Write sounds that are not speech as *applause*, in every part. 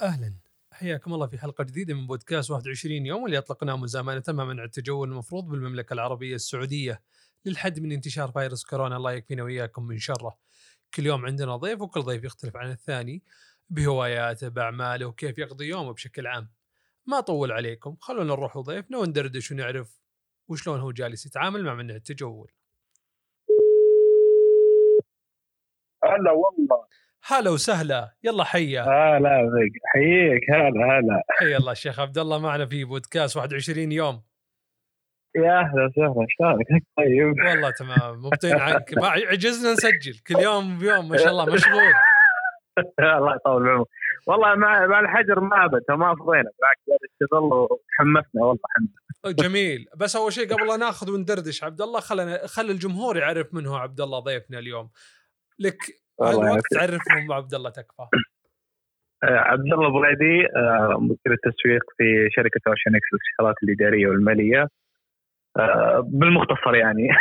أهلا حياكم الله في حلقة جديدة من بودكاست 21 يوم اللي أطلقناه مزامنه منع التجول المفروض بالمملكة العربية السعودية للحد من انتشار فيروس كورونا الله يكفينا وإياكم من شره. كل يوم عندنا ضيف وكل ضيف يختلف عن الثاني بهواياته بأعماله وكيف يقضي يومه بشكل عام. ما أطول عليكم خلونا نروح لضيفنا وندردش ونعرف وشلون هو جالس يتعامل مع منع التجول. هلا والله هلا وسهلا يلا حيا. هلا بك حييك هلا هلا. حيا الله الشيخ عبد الله معنا في بودكاست 21 يوم. يا أهلا وسهلا شلونك؟ *laughs* طيب. والله تمام مبطين عنك. ما عجزنا نسجل كل يوم بيوم ما شاء الله مشغول. *laughs* الله يطول بعمرك والله مع مع الحجر ما أبد ما فضينا بالعكس اشتغل وحمسنا والله الحمد جميل. بس أول شيء قبل لا ناخذ وندردش عبد الله خلنا خلي الجمهور يعرف من هو عبد الله ضيفنا اليوم. لك الوقت يعافيك. تعرفهم عبد الله تكفى. آه، عبد الله بريدي آه، مدير التسويق في شركة Ocean X للاستشارات الإدارية والمالية. آه، بالمختصر يعني. *laughs*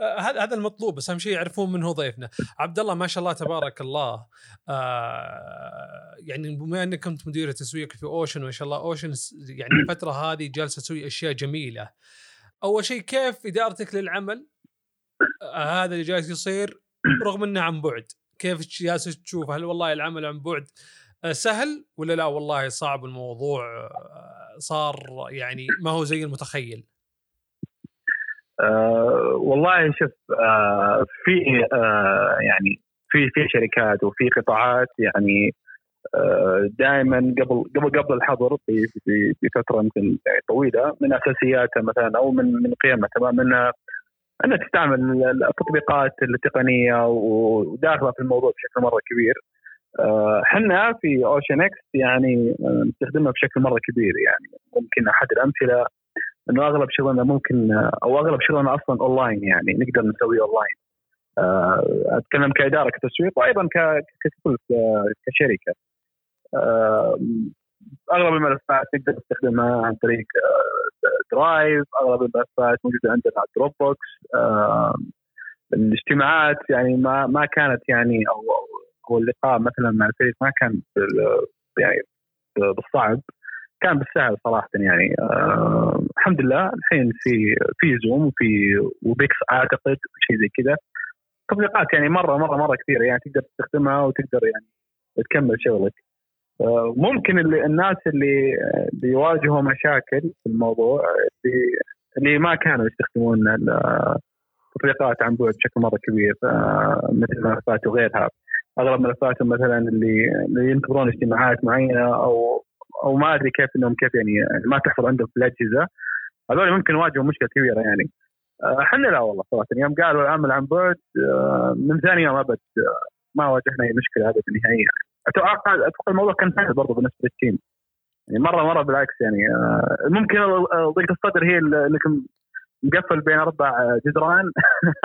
آه، هذا هذا المطلوب بس أهم شيء يعرفون من هو ضيفنا. عبد الله ما شاء الله تبارك الله آه يعني بما أنك كنت مدير تسويق في Ocean ما شاء الله Ocean يعني الفترة هذه جالسة تسوي أشياء جميلة. أول شيء كيف إدارتك للعمل؟ آه هذا اللي جالس يصير. رغم إنه عن بعد. كيف جالس تشوف؟ هل والله العمل عن بعد سهل ولا لا؟ والله صعب الموضوع صار يعني ما هو زي المتخيل. آه، والله شوف آه، في آه، يعني في في شركات وفي قطاعات يعني دائما قبل قبل قبل الحظر في في في فترة يمكن طويلة من اساسياتها مثلا أو من من قيمها تمام انها انها تستعمل التطبيقات التقنية وداخلة في الموضوع بشكل مرة كبير. آه، إحنا في Ocean X يعني آه، نستخدمها بشكل مرة كبير يعني ممكن أحد الأمثلة إنه أغلب شغلنا ممكن أو أغلب شغلنا أصلا اونلاين يعني نقدر نسويه اونلاين. آه، أتكلم كإدارة كتسويق وأيضا كشركة. آه، أغلب الملفات نقدر نستخدمها عن طريق آه، Drive، أغلب الملفات موجودة عندنا على Dropbox. آه، الاجتماعات يعني ما ما كانت يعني أو أو اللقاء مثلا مع الفريق ما كان يعني بالصعب كان بالسهل صراحة يعني آه الحمد لله الحين في في Zoom وفي Webex أعتقد شيء زي كذا تطبيقات يعني مرة مرة مرة كثيرة يعني تقدر تستخدمها وتقدر يعني تكمل شغلك آه ممكن اللي الناس اللي اللي يواجهوا مشاكل في الموضوع اللي, اللي ما كانوا يستخدمون ال- التطبيقات عن بعد بشكل مرة كبير آه مثل ملفات وغيرها. أغلب ملفاتهم مثلا اللي ينتظرون اجتماعات معينة أو أو ما أدري كيف إنهم كيف يعني ما تحصل عندهم في الأجهزة. هذول ممكن يواجهوا مشكلة كبيرة يعني. آه، إحنا لا والله صراحة. يوم قالوا العمل عن بعد آه، من ثاني يوم أبد آه، ما واجهنا أي مشكلة ابدا نهائيا. يعني. أتوقع أتوقع الموضوع كان سهل برضه بالنسبة للتيم. يعني مره مرة بالعكس يعني آه، ممكن آه، ضيقة الصدر هي اللي كم- مقفل بين أربع جدران. *laughs*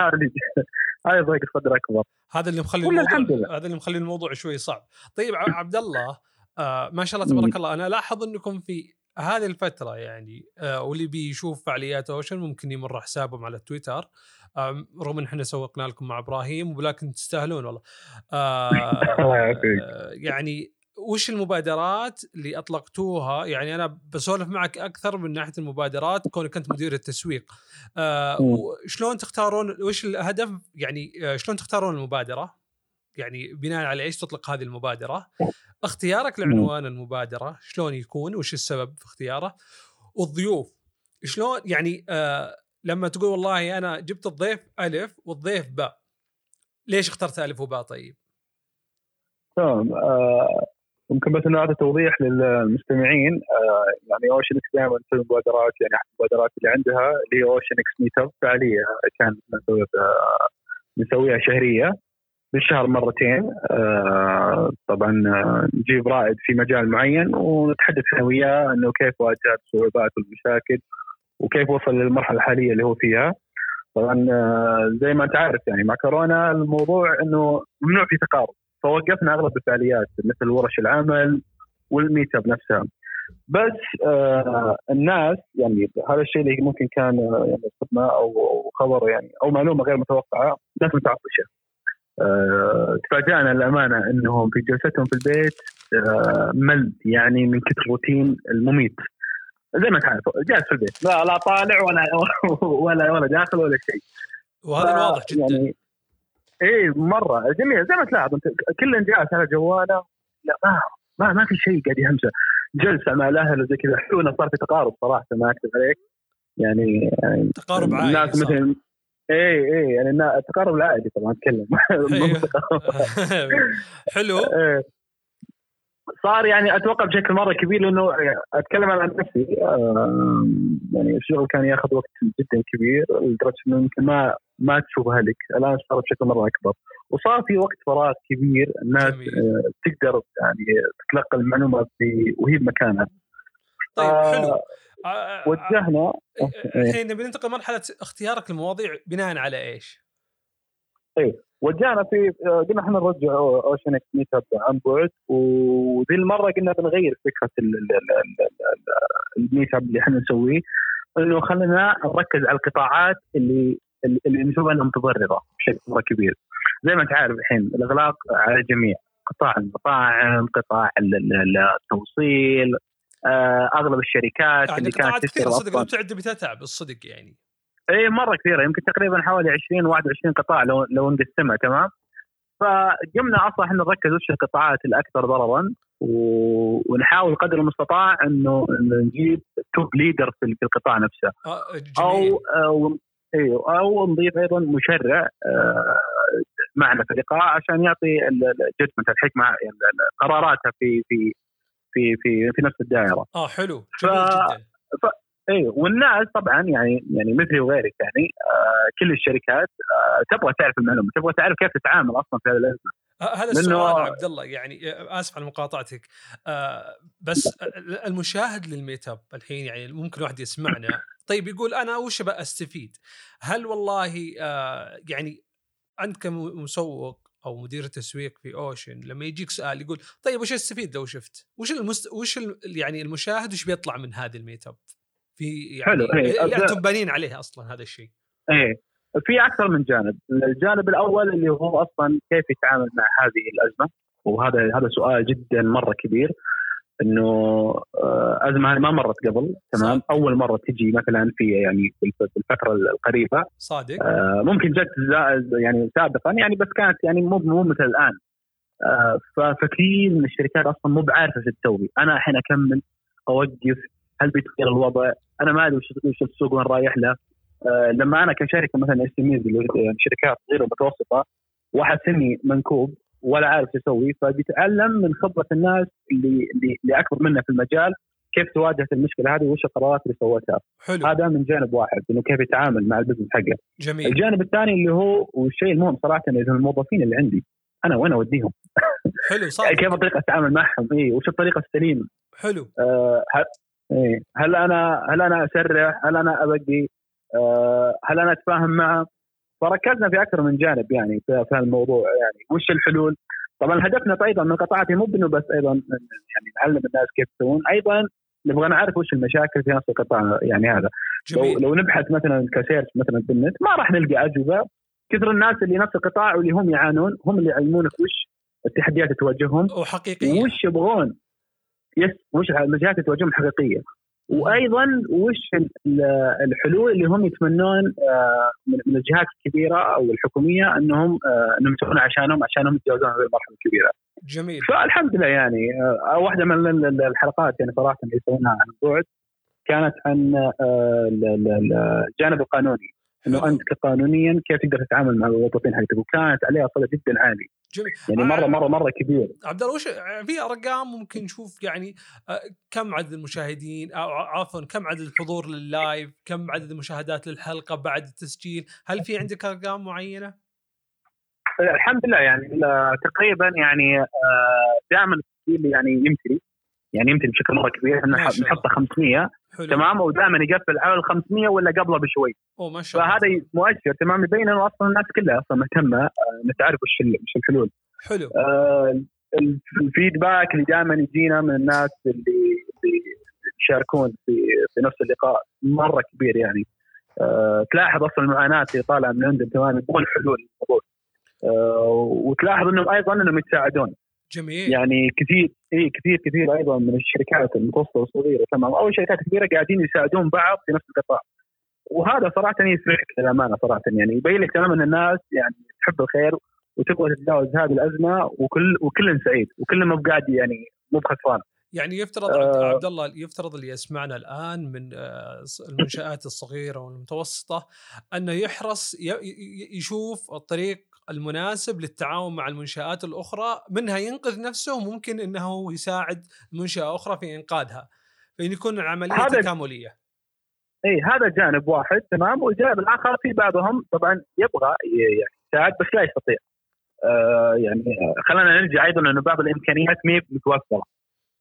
هذه ضيقة الصدر أكبر. هذا اللي مخلي الموضوع الحمد لله. هذا اللي مخلي الموضوع شوي صعب. طيب عبد الله آه ما شاء الله تبارك الله أنا الاحظ أنكم في هذه الفترة يعني آه واللي بيشوف فعاليات اوشن ممكن يمر حسابهم على تويتر رغم إن إحنا سوقنا لكم مع إبراهيم ولكن تستاهلون والله. آه. *laughs* آه، يعني وش المبادرات اللي أطلقتوها؟ يعني أنا بسولف معك أكثر من ناحية المبادرات كونك أنت مدير التسويق. مم. شلون تختارون وش الهدف؟ يعني شلون تختارون المبادرة؟ يعني بناء على إيش تطلق هذه المبادرة؟ *laughs* اختيارك لعنوان المبادرة شلون يكون؟ وش السبب في اختياره؟ والضيوف شلون؟ يعني آه لما تقول والله أنا جبت الضيف ألف والضيف باء ليش اخترت ألف وباء طيب؟ تمام آه، ممكن بس إنه اعطي توضيح للمستمعين آه، يعني Ocean X دائما تسوي مبادرات يعني أحد المبادرات اللي عندها اللي هي Ocean X Meetup فعاليه كان نسويها نسويها شهرية. بالشهر مرتين. آه، طبعا آه، نجيب رائد في مجال معين ونتحدث أنا وياه إنه كيف واجه الصعوبات والمشاكل وكيف وصل للمرحلة الحالية اللي هو فيها. طبعا آه، زي ما أنت عارف يعني مع كورونا الموضوع إنه ممنوع في تقارب. فوقفنا أغلب الفعاليات مثل ورش العمل والميت أب نفسها. بس آه الناس يعني هذا الشيء اللي ممكن كان يعني صدمة أو خبر يعني أو معلومة غير متوقعة الناس متعطشه تفاجأنا الأمانة أنهم في جلستهم في البيت آه، مل يعني من كثر الروتين المميت. زي ما تعرف جالس في البيت. لا لا طالع ولا *laughs* ولا ولا داخل ولا شيء. وهذا واضح جدا. يعني إيه مرة. جميل. زي ما تلاحظ أنت كل جالس على جواله لا ما ما, ما في شيء قاعد يهمسه. جلسة مع الأهل وزي كذا. حلو إنه صار في تقارب صراحة ما أكذب عليك. يعني, يعني تقارب عائلي الناس إيه إيه يعني التقارب العائلي طبعا أتكلم. *laughs* أيوه. *laughs* حلو. إيه. صار يعني أتوقع بشكل مرة كبير لأنه أتكلم عن نفسي. يعني الشغل كان ياخذ وقت جدا كبير لدرجة إنه يمكن ما ما تشوفها لك الآن صار بشكل مرة أكبر. وصار في وقت فراغ كبير الناس جميل. آه، تقدر يعني تتلقى المعلومات وهي بمكانها. طيب حلو. آه، وجهنا. الحين نبي ننتقل لمرحله اختيارك للمواضيع بناء على إيش؟ وجهنا في آه، قلنا إحنا نرجع Ocean X Meetup عن بعد وذي المرة قلنا بنغير فكرة ال- ال- ال- ال- ال- ال Meetup اللي إحنا نسويه إنه خلينا نركز على القطاعات اللي اللي نشوف إنها متضررة بشكل مرة كبير. زي ما أنت عارف الحين الإغلاق على الجميع قطاع المطاعم قطاع ال- ال- التوصيل آه، أغلب الشركات يعني اللي كانت قطاعات كثيره تشتغل صدق لو أصلاً تعد بتتعب الصدق يعني. اي مرة كثيرة يمكن تقريبا حوالي 20 21 قطاع لو لو نقسمها تمام؟ فقمنا أصلا إحنا نركز وش القطاعات الأكثر ضررا ونحاول قدر المستطاع إنه نجيب توب ليدر في القطاع نفسه. آه، أو أو أيوه أو نضيف أيضا مشرع آه، معنا في اللقاء عشان يعطي الجدمنت الحكمة ال- ال- قراراته في في في في في نفس الدائرة. آه حلو. ف- جدا. أيوه والناس طبعا يعني يعني مثلي وغيرك يعني آه كل الشركات آه تبغى تعرف المعلومة تبغى تعرف كيف تتعامل أصلا في هذه الأزمة. آه، هذا لأنه- السؤال عبد الله يعني آه، آسف على مقاطعتك. آه، بس المشاهد للميت أب الحين يعني ممكن واحد يسمعنا. طيب يقول أنا وش ابى استفيد؟ هل والله آه، يعني أنت كمسوق أو مدير تسويق في أوشن لما يجيك سؤال يقول طيب وش استفيد لو شفت؟ وش المست... وش ال... يعني المشاهد وش بيطلع من هذه الميت أب؟ في يعني حلو، إيه، أبدأ- أنتم بانين عليه أصلا هذا الشيء إيه في أكثر من جانب الجانب الأول اللي هو أصلا كيف يتعامل مع هذه الأزمة وهذا هذا سؤال جدا مرة كبير إنه آه، أزمة هذه ما مرت قبل تمام. أول مرة تجي مثلا في يعني في الف- في الفترة القريبة. صادق. آه، ممكن جت يعني سابقا يعني بس كانت يعني مو مو مثل الآن. آه، فكثير من الشركات أصلا مو بعارفة إيش تسوي. أنا الحين أكمل أوقف هل بيتغير الوضع؟ أنا ما أدري وش السوق وين رايح له. آه، لما أنا كشركة مثلا اس يعني شركات صغيره ومتوسطه واحد سني منكوب ولا عارف يسوي فبيتعلم من خبرة الناس اللي اللي, اللي أكبر منه في المجال كيف تواجهت المشكلة هذه وش القرارات اللي سوتها حلو هذا من جانب واحد إنه كيف يتعامل مع ال business حقه جميل الجانب الثاني اللي هو والشيء المهم صراحة إنه الموظفين اللي عندي أنا وين أوديهم؟ حلو صادق *laughs* كيف الطريقة أتعامل معهم؟ اي وش الطريقة السليمة؟ حلو آه هل, إيه هل أنا هل أنا اسرع؟ هل أنا ابقي؟ آه هل أنا أتفاهم معه؟ فركزنا في أكثر من جانب يعني في في الموضوع يعني. وش الحلول؟ طبعا هدفنا أيضا من قطاعاتي مو انه بس أيضا يعني نعلم الناس كيف يسوون أيضا نبغى نعرف وش المشاكل في نفس القطاع يعني هذا. لو جميل. لو نبحث مثلا كسيرش مثلا في النت ما راح نلقى اجوبه كثر الناس اللي نفس القطاع واللي هم يعانون هم اللي يعلمونك وش التحديات اللي تواجههم وحقيقية. وش يبغون يس وش المشاكل اللي تواجههم حقيقيه وأيضا وش ال- الحلول اللي هم يتمنون آه، من الجهات الكبيرة أو الحكومية إنهم آه، إنهم يسوونها عشانهم عشانهم يتجاوزون هذه المرحلة الكبيرة. جميل فالحمد لله يعني آه، واحدة من ال- ال- الحلقات يعني صراحة اللي يسوونها عن بعد كانت عن ال- ال- ال- الجانب القانوني إنه حلو. أنت قانونيا كيف تقدر تتعامل مع الموظفين حقتك؟ وكانت عليها صدى جدا عالي. جميل. يعني مره آه، مره مرة كبير. عبد الله وش في أرقام ممكن نشوف؟ يعني آه، كم عدد المشاهدين؟ أو عفوا كم عدد الحضور لللايف؟ كم عدد المشاهدات للحلقة بعد التسجيل؟ هل في عندك أرقام معينة؟ الحمد لله يعني تقريبا يعني دائما التسجيل يعني يمتلي. يعني يمتلي بشكل مرة كبير. إحنا. نحطه 500 حلو. تمام؟ ودائما يقفل على ال 500 ولا قبله بشوي. أوه ما شاء الله. فهذا مؤشر. تمام؟ يبين إنه أصلا الناس كلها أصلا مهتمة آه، انها تعرف وش وش الحلول. حلو. آه، الفيدباك اللي دائما يجينا من الناس اللي اللي يشاركون في في نفس اللقاء مرة كبير يعني. آه، تلاحظ أصلا المعاناه اللي طالعه من عندهم تمام يبغون حلول. للموضوع آه، وتلاحظ إنهم أيضا إنهم يتساعدون جميل. يعني كثير اي كثير كثير أيضا من الشركات المتوسطة والصغيرة تمام. أو الشركات الكبيره قاعدين يساعدون بعض في نفس القطاع. وهذا صراحة يفرق للأمانة صراحة. يعني يبين لك تماما إن الناس يعني تحب الخير وتبغى تتجاوز هذه الأزمة وكل وكل سعيد وكل ما قاعد يعني مو بخسران. يعني يفترض آه. عبد الله يفترض اللي يسمعنا الآن من آه المنشآت الصغيرة والمتوسطة أنه يحرص يشوف الطريق المناسب للتعاون مع المنشآت الأخرى منها ينقذ نفسه وممكن أنه يساعد منشأة أخرى في إنقاذها. فإن يكون العملية هذا تكاملية. إي هذا جانب واحد تمام. والجانب الآخر في بعضهم طبعا يبغى يعني يساعد بس لا يستطيع. آه يعني خلينا نرجع أيضا انه بعض الإمكانيات ما متوفرة.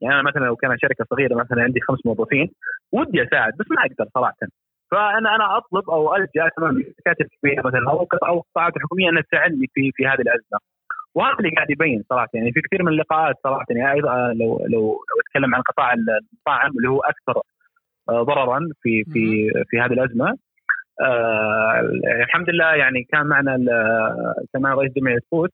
يعني أنا مثلا لو كانت شركة صغيرة مثلا عندي خمس موظفين ودي أساعد بس ما أقدر صراحة. فانا أنا أطلب أو الجا تمام الشركات الكبيره مثلا أو أو القطاعات الحكوميه انها تساعدني في في هذه الأزمة. وهذا اللي قاعد يبين صراحة. يعني في كثير من اللقاءات صراحة. يعني أيضا لو لو لو أتكلم عن قطاع المطاعم اللي هو أكثر آه، ضررا في في في هذه الأزمة. آه الحمد لله يعني كان معنا كان معنا رئيس جمعية فوت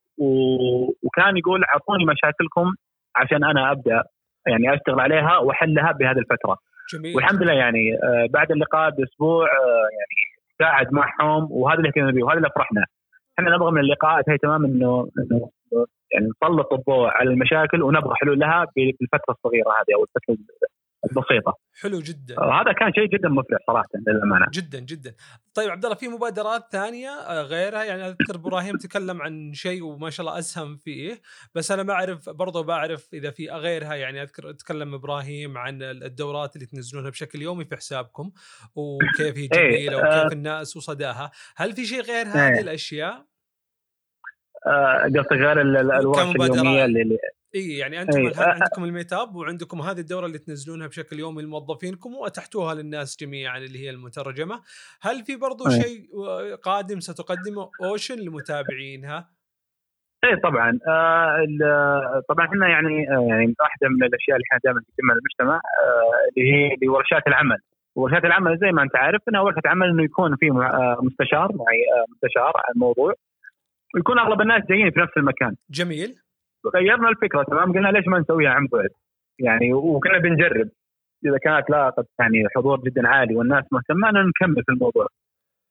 وكان يقول أعطوني مشاكلكم عشان أنا أبدأ يعني أشتغل عليها وأحلها بهذه الفترة. جميل. والحمد لله يعني آه بعد اللقاء بأسبوع آه يعني ساعد معهم وهذا اللي كنا نبيه وهذا اللي فرحنا إحنا نبغى من اللقاءات هي تمام إنه إنه يعني نسلط الضوء على المشاكل ونبغى حلول لها بالفترة الصغيرة هذه أو الفترة بسيطة. حلو جدا. هذا كان شيء جدا مفرح صراحة للأمانة. جدا جدا. طيب عبد الله في مبادرات ثانية آه، غيرها؟ يعني أذكر إبراهيم تكلم عن شيء وما شاء الله أسهم فيه بس أنا ما أعرف برضه بعرف إذا في غيرها. يعني أذكر تكلم إبراهيم عن الدورات اللي تنزلونها بشكل يومي في حسابكم وكيف هي إيه، جميلة وكيف آه. الناس وصداها. هل في شيء غير هذه إيه. الأشياء؟ آه، قصدك غير الورش اليومية اللي اي يعني أنتم أي. الان عندكم ال meetup وعندكم هذه الدورة اللي تنزلونها بشكل يومي لموظفينكم وأتحتوها للناس جميعا اللي هي المترجمة. هل في برضو أي. شيء قادم ستقدمه أوشن لمتابعينها؟ إيه طبعا. آه طبعا إحنا يعني آه يعني واحدة من الأشياء اللي إحنا دائما نقدمها للمجتمع آه اللي هي اللي ورشات العمل. ورشات العمل زي ما أنت عارف إنها ورشة عمل إنه يكون في آه مستشار معي آه مستشار عن الموضوع. ويكون أغلب الناس جايين في نفس المكان. جميل. غيرنا الفكرة تمام؟ قلنا ليش ما نسويها عن بعد؟ يعني وكنا بنجرب. إذا كانت لاقت يعني حضور جدا عالي والناس مهتمة انه نكمل في الموضوع.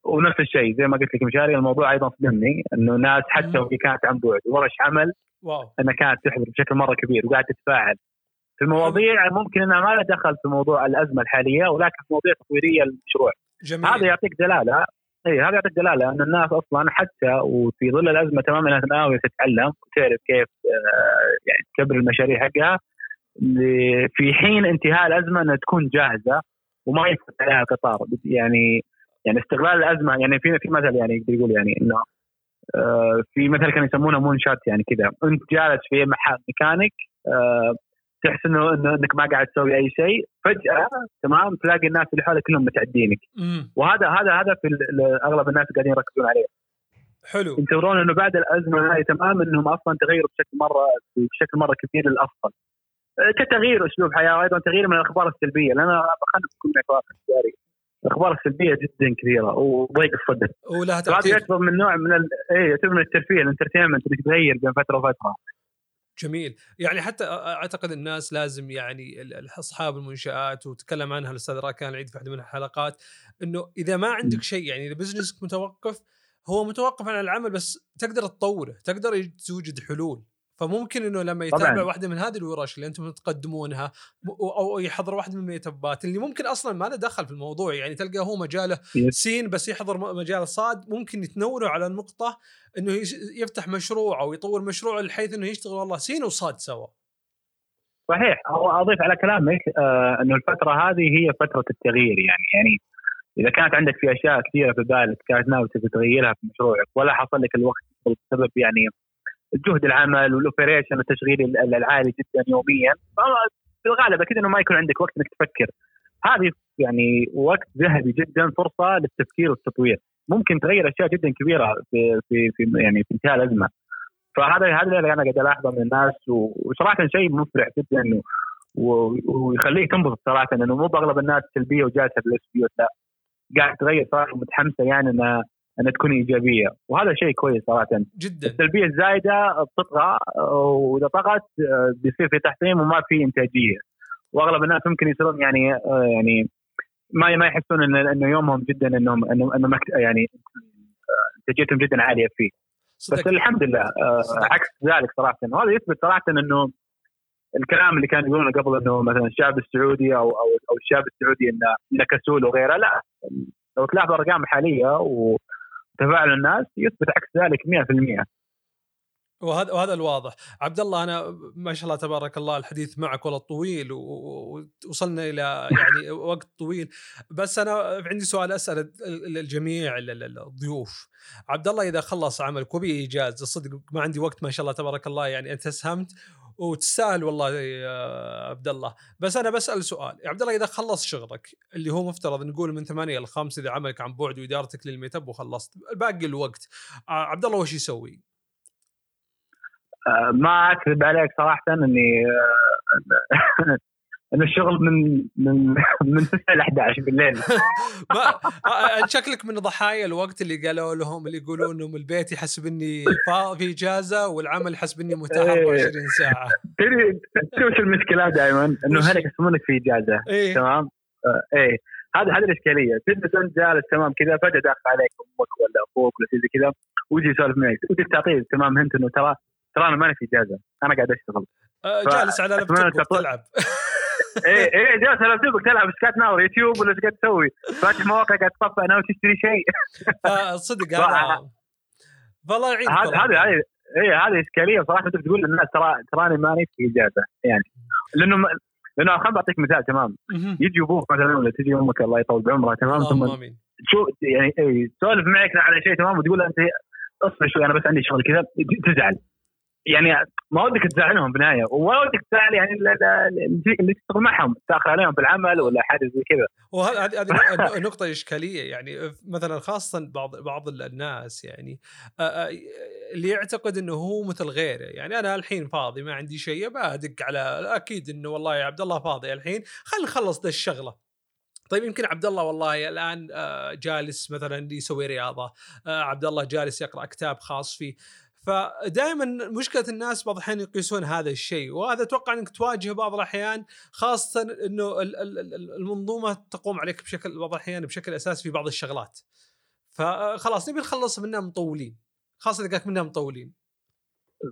ونفس الشيء زي ما قلت لك مشاري الموضوع أيضا صدمني إنه ناس حتى وهي كانت عن بعد ورش عمل واو. أنها كانت تحضر بشكل مرة كبير وقاعدة تتفاعل. في المواضيع ممكن إنها ما لها دخل في موضوع الأزمة الحالية ولكن في مواضيع تطويرية للمشروع جميل. هذا يعطيك دلالة اي هذا يعطيك دلالة إن الناس أصلا حتى وفي ظل الأزمة تماما انها ناويه تتعلم وتعرف كيف آه، يعني تكبر المشاريع حقها في حين انتهاء الأزمة إنها تكون جاهزة وما يفوت عليها قطار. يعني يعني استغلال الأزمة يعني في في مثل يعني يقدر يقول يعني إنه آه، في مثل كانوا يسمونه مون يعني كذا. أنت جالس في آه، تحس انه إنك ما قاعد تسوي أي شيء فجأة تمام تلاقي الناس اللي حولك كلهم متعدينك. وهذا هذا هذا في أغلب الناس قاعدين يركزون عليه. حلو. ينتظرون إنه بعد الأزمة هذه تمام إنهم أصلا تغيروا بشكل مره بشكل مرة كبير للأفضل. أه، كتغيير أسلوب حياة وأيضا تغيير من الأخبار السلبية. لأن أنا خلينا نكون الأخبار السلبية جدا كثيره وضيق الصدر ولها تاثير من نوع من ال... اي يعتبر من الترفيه ال entertainment اللي تغير بين فترة وفترة. جميل. يعني حتى أعتقد الناس لازم يعني اصحاب المنشآت وتكلم عنها الأستاذ راكان العيد في واحدة من الحلقات إنه إذا ما عندك شيء يعني إذا business ك متوقف هو متوقف عن العمل بس تقدر تطوره تقدر توجد حلول. فممكن إنه لما يتابع طبعًا. واحدة من هذه الورش اللي أنتم تقدمونها أو يحضر واحدة من ال meetup ات اللي ممكن أصلا ما له دخل في الموضوع يعني تلقى هو مجاله سين بس يحضر مجال صاد ممكن يتنوروا على النقطة إنه يفتح مشروع أو يطور مشروع بحيث إنه يشتغل والله سين وصاد سوا. صحيح هو أضيف على كلامك آه إنه الفترة هذه هي فترة التغيير يعني يعني إذا كانت عندك في أشياء كثيرة في بالك كانت ناوي تغيرها في مشروعك ولا حصل لك الوقت بسبب يعني جهد العمل والاوبريشن التشغيلي العالي جدا يوميا. في الغالب أكيد إنه ما يكون عندك وقت إنك تفكر. هذه يعني وقت ذهبي جدا فرصة للتفكير والتطوير. ممكن تغير أشياء جدا كبيرة في في, في يعني في انتهاء الأزمة. فهذا هذا اللي أنا قاعد ألاحظه من الناس وصراحة شيء مفرح جدا ويخليك تنبسط صراحة انه مو بأغلب الناس سلبية في البيوت لا. قاعد تغير صراحة متحمسة يعني انها أنها تكون إيجابية. وهذا شيء كويس صراحة. جدا. السلبية الزايدة بتطغى وإذا طغت آه، بيصير في تحطيم وما في إنتاجية. وأغلب الناس ممكن يصيرون يعني آه، يعني ما ما يحسون ان انه يومهم جدا إنهم انه انه يعني آه، إنتاجيتهم جدا عالية فيه. صدق. بس الحمد لله صدق. عكس ذلك صراحة. وهذا يثبت صراحة إنه الكلام اللي كانوا يقولونه قبل إنه مثلا الشعب السعودي أو أو أو الشاب السعودي إنه إنه كسول وغيره لا. لو تلاحظ الأرقام الحالية وتفاعل الناس يثبت عكس ذلك 100% وهذا وهذا الواضح. عبد الله أنا ما شاء الله تبارك الله الحديث معك والله طويل ووصلنا إلى يعني *laughs* وقت طويل. بس أنا عندي سؤال أسأل الجميع الضيوف. عبد الله إذا خلص عملك وبي إيجاز الصدق ما عندي وقت ما شاء الله تبارك الله يعني أنت اسهمت وتستاهل والله يا عبد الله بس أنا بسأل سؤال يا عبد الله إذا خلص شغلك اللي هو مفترض نقول من 8 ل 5 إذا عملك عن بعد وإدارتك للميت أب وخلصت باقي الوقت عبد الله وش يسوي؟ آه، ما أكذب عليك صراحة إني ان الشغل من من *laughs* من 9 ل 11 بالليل. *laughs* ما شكلك من ضحايا الوقت اللي قالوا لهم اللي يقولون انهم البيت يحسب اني في إجازة والعمل يحسب اني متاح 24 إيه. ساعة. *laughs* تدري وش المشكلة دائما؟ إنه هل يحسبونك في إجازة إيه؟ تمام؟ إيه. هذا هذه الإشكالية. تجلس انت جالس تمام كذا فجأة داخل عليك أمك ولا أخوك ولا شيء زي كذا ويجي يسولف معك. ودك تعطيه تمام هنت إنه ترى ترى أنا ماني في إجازة أنا قاعد أشتغل. جالس على لابتوب تلعب إيه إيه جالس على لابتوبك تلعب قاعد تناظر يوتيوب ولا إيش قاعد تسوي؟ فاتح مواقع قاعد تصفى ناوي تشتري شيء. *laughs* آه، صدق هذا والله يعينك هذه هذه اي هذه إشكالية صراحة انت بتقول للناس ترى تراني ماني في إجازة يعني. لأنه لأنه خليني بعطيك مثال تمام؟ يجي أبوك مثلا ولا تجي أمك الله يطول بعمرها تمام؟ ثم شو يعني اي تسولف معك على شيء تمام؟ وتقول أنت اصبر شوي أنا بس عندي شغل كذا تزعل. يعني ما ودك تزعلهم بالنهايه وما ودك تزعل يعني اللي تشتغل معهم تاخر عليهم بالعمل ولا حاجة زي كذا. وهذه هذه *laughs* نقطه إشكالية. يعني مثلا خاصه بعض بعض الناس يعني اللي يعتقد إنه هو مثل غيره. يعني أنا الحين فاضي ما عندي شيء بدق على أكيد إنه والله يا عبد الله فاضي الحين. خلينا نخلص ذا الشغلة. طيب يمكن عبد الله والله الآن جالس مثلا يسوي رياضة. عبد الله جالس يقرأ كتاب خاص فيه. فدائما مشكلة الناس بعض الأحيان يقيسون هذا الشيء وهذا أتوقع إنك تواجهه بعض الأحيان خاصة إنه المنظومة تقوم عليك بشكل بعض الأحيان بشكل أساسي في بعض الشغلات. فخلاص نبي نخلص منها مطولين خاصة إذا منها مطولين.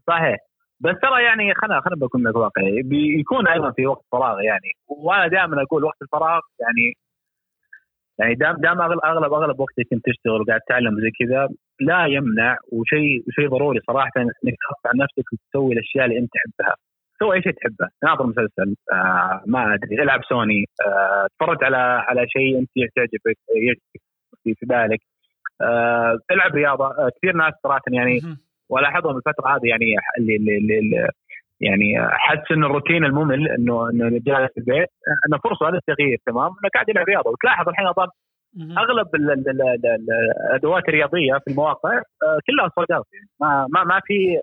صحيح. بس ترى يعني خلينا خلينا بكون واقعي بيكون أيضا في وقت فراغ يعني وأنا دائما أقول وقت الفراغ يعني يعني دام دام اغلب أغلب وقتك كنت تشتغل وقاعد تتعلم زي كذا لا يمنع وشيء شيء ضروري صراحة إنك تخفف عن نفسك وتسوي الأشياء اللي أنت تحبها. سوي أي شيء تحبه. ناظر مسلسل آه ما أدري العب سوني آه تفرج على على شيء أنت تعجبك يعجبك في, في بالك. آه العب رياضة. آه كثير ناس صراحة يعني والاحظهم الفترة هذه يعني اللي, اللي, اللي يعني حس إن الروتين الممل إنه إنه جالس في البيت. إنه فرصة للتغيير تمام؟ إنه قاعد يلعب رياضة. وتلاحظ الحين أظن أغلب الأدوات الرياضية في المواقع آه، كلها out يعني ما ما ما في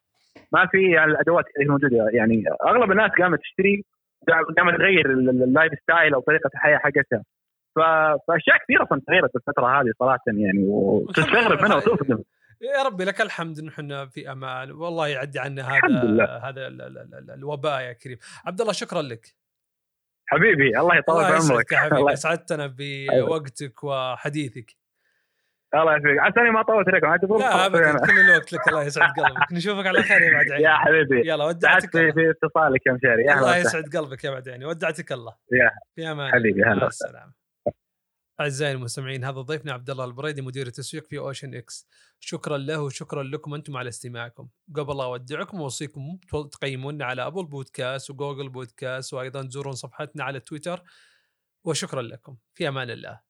ما في الأدوات الموجوده يعني أغلب الناس قامت تشتري قامت تغير ال lifestyle أو طريقة الحياة حقتها. فأشياء كثيرة أصلا تغيرت الفترة هذه صراحة يعني وتستغرب منها وتصدم يا ربي لك الحمد ان إحنا في أمان. والله يعدي عنا هذا هذا الوباء يا كريم. عبد الله شكرا لك. حبيبي الله يطول عمرك حبيبي. أسعدتنا أيوة. بوقتك وحديثك. الله يسعدك. عساني ما طولت لك لا ابدا. كل الوقت لك الله يسعد قلبك. نشوفك على خير يا بعد عيني. يا حبيبي. يلا ودعتك في, في اتصالك يا مشاري. الله يسعد قلبك يا بعد عيني. ودعتك الله. يا في أمان. حبيبي هلا السلامة. أعزائي المستمعين هذا ضيفنا عبد الله البريدي مدير التسويق في أوشن إكس. شكرا له وشكرا لكم أنتم على استماعكم. قبل أودعكم أوصيكم تقيمونا على أبل بودكاست وجوجل بودكاست وأيضا تزورون صفحتنا على تويتر. وشكرا لكم. في أمان الله.